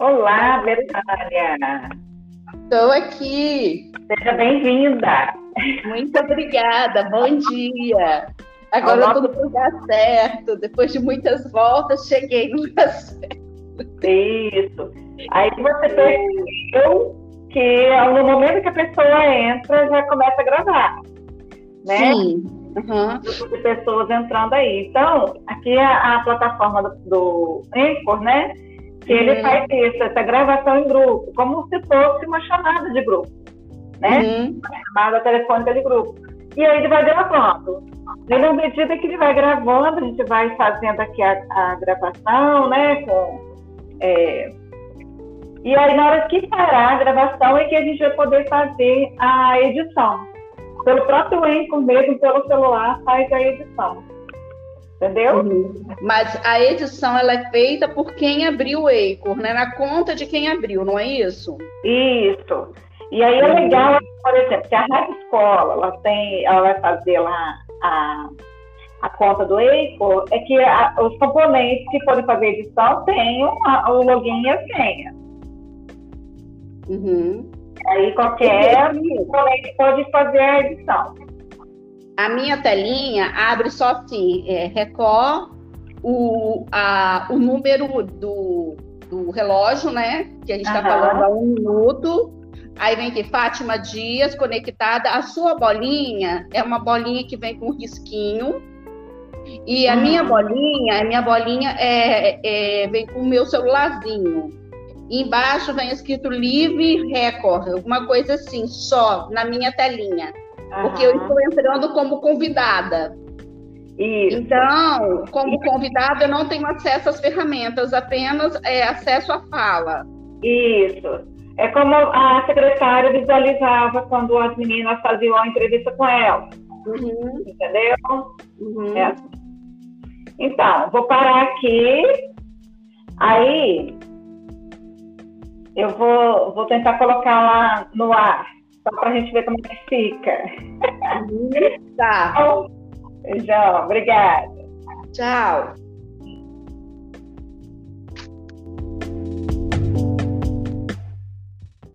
Olá, Betânia. Estou aqui. Seja bem-vinda. Muito obrigada. Bom dia. Agora Olá. tudo vai dar certo. Depois de muitas voltas, cheguei no lugar certo. Isso. Aí você percebeu que no momento que a pessoa entra, já começa a gravar. Né? Sim. Uhum. De pessoas entrando aí. Então, aqui é a plataforma do, do Anchor, né? Que uhum. ele faz isso, essa gravação em grupo, como se fosse uma chamada de grupo, né? Uhum. Uma chamada telefônica de grupo. E aí ele vai gravando. E na medida que ele vai gravando, a gente vai fazendo aqui a, a gravação, né? Com, é... E aí, na hora que parar a gravação, é que a gente vai poder fazer a edição. Pelo próprio Anchor mesmo, pelo celular, faz a edição. Entendeu? Uhum. Mas a edição ela é feita por quem abriu o Anchor, né? Na conta de quem abriu, não é isso? Isso. E aí é legal, por exemplo, que a Rádio Escola, ela tem, ela vai fazer lá a, a conta do Anchor, é que a, os componentes que forem fazer edição a, o login e a senha. Uhum. Aí qualquer componente pode fazer a edição. A minha telinha abre só assim, é, Record, o, a, o número do, do relógio, né? Que a gente está falando há um minuto. Aí vem aqui, Fátima Dias, conectada. A sua bolinha é uma bolinha que vem com risquinho. E a uhum. minha bolinha, a minha bolinha é, é, vem com o meu celularzinho. E embaixo vem escrito Live Record, alguma coisa assim, só na minha telinha porque eu estou entrando como convidada. Isso. Então, como convidada, eu não tenho acesso às ferramentas, apenas é, acesso à fala. Isso. É como a secretária visualizava quando as meninas faziam a entrevista com ela. Uhum. Entendeu? Uhum. É. Então, vou parar aqui. Aí, eu vou, vou tentar colocar lá no ar só para a gente ver como é que fica. Tá. Beijão, obrigada. Tchau.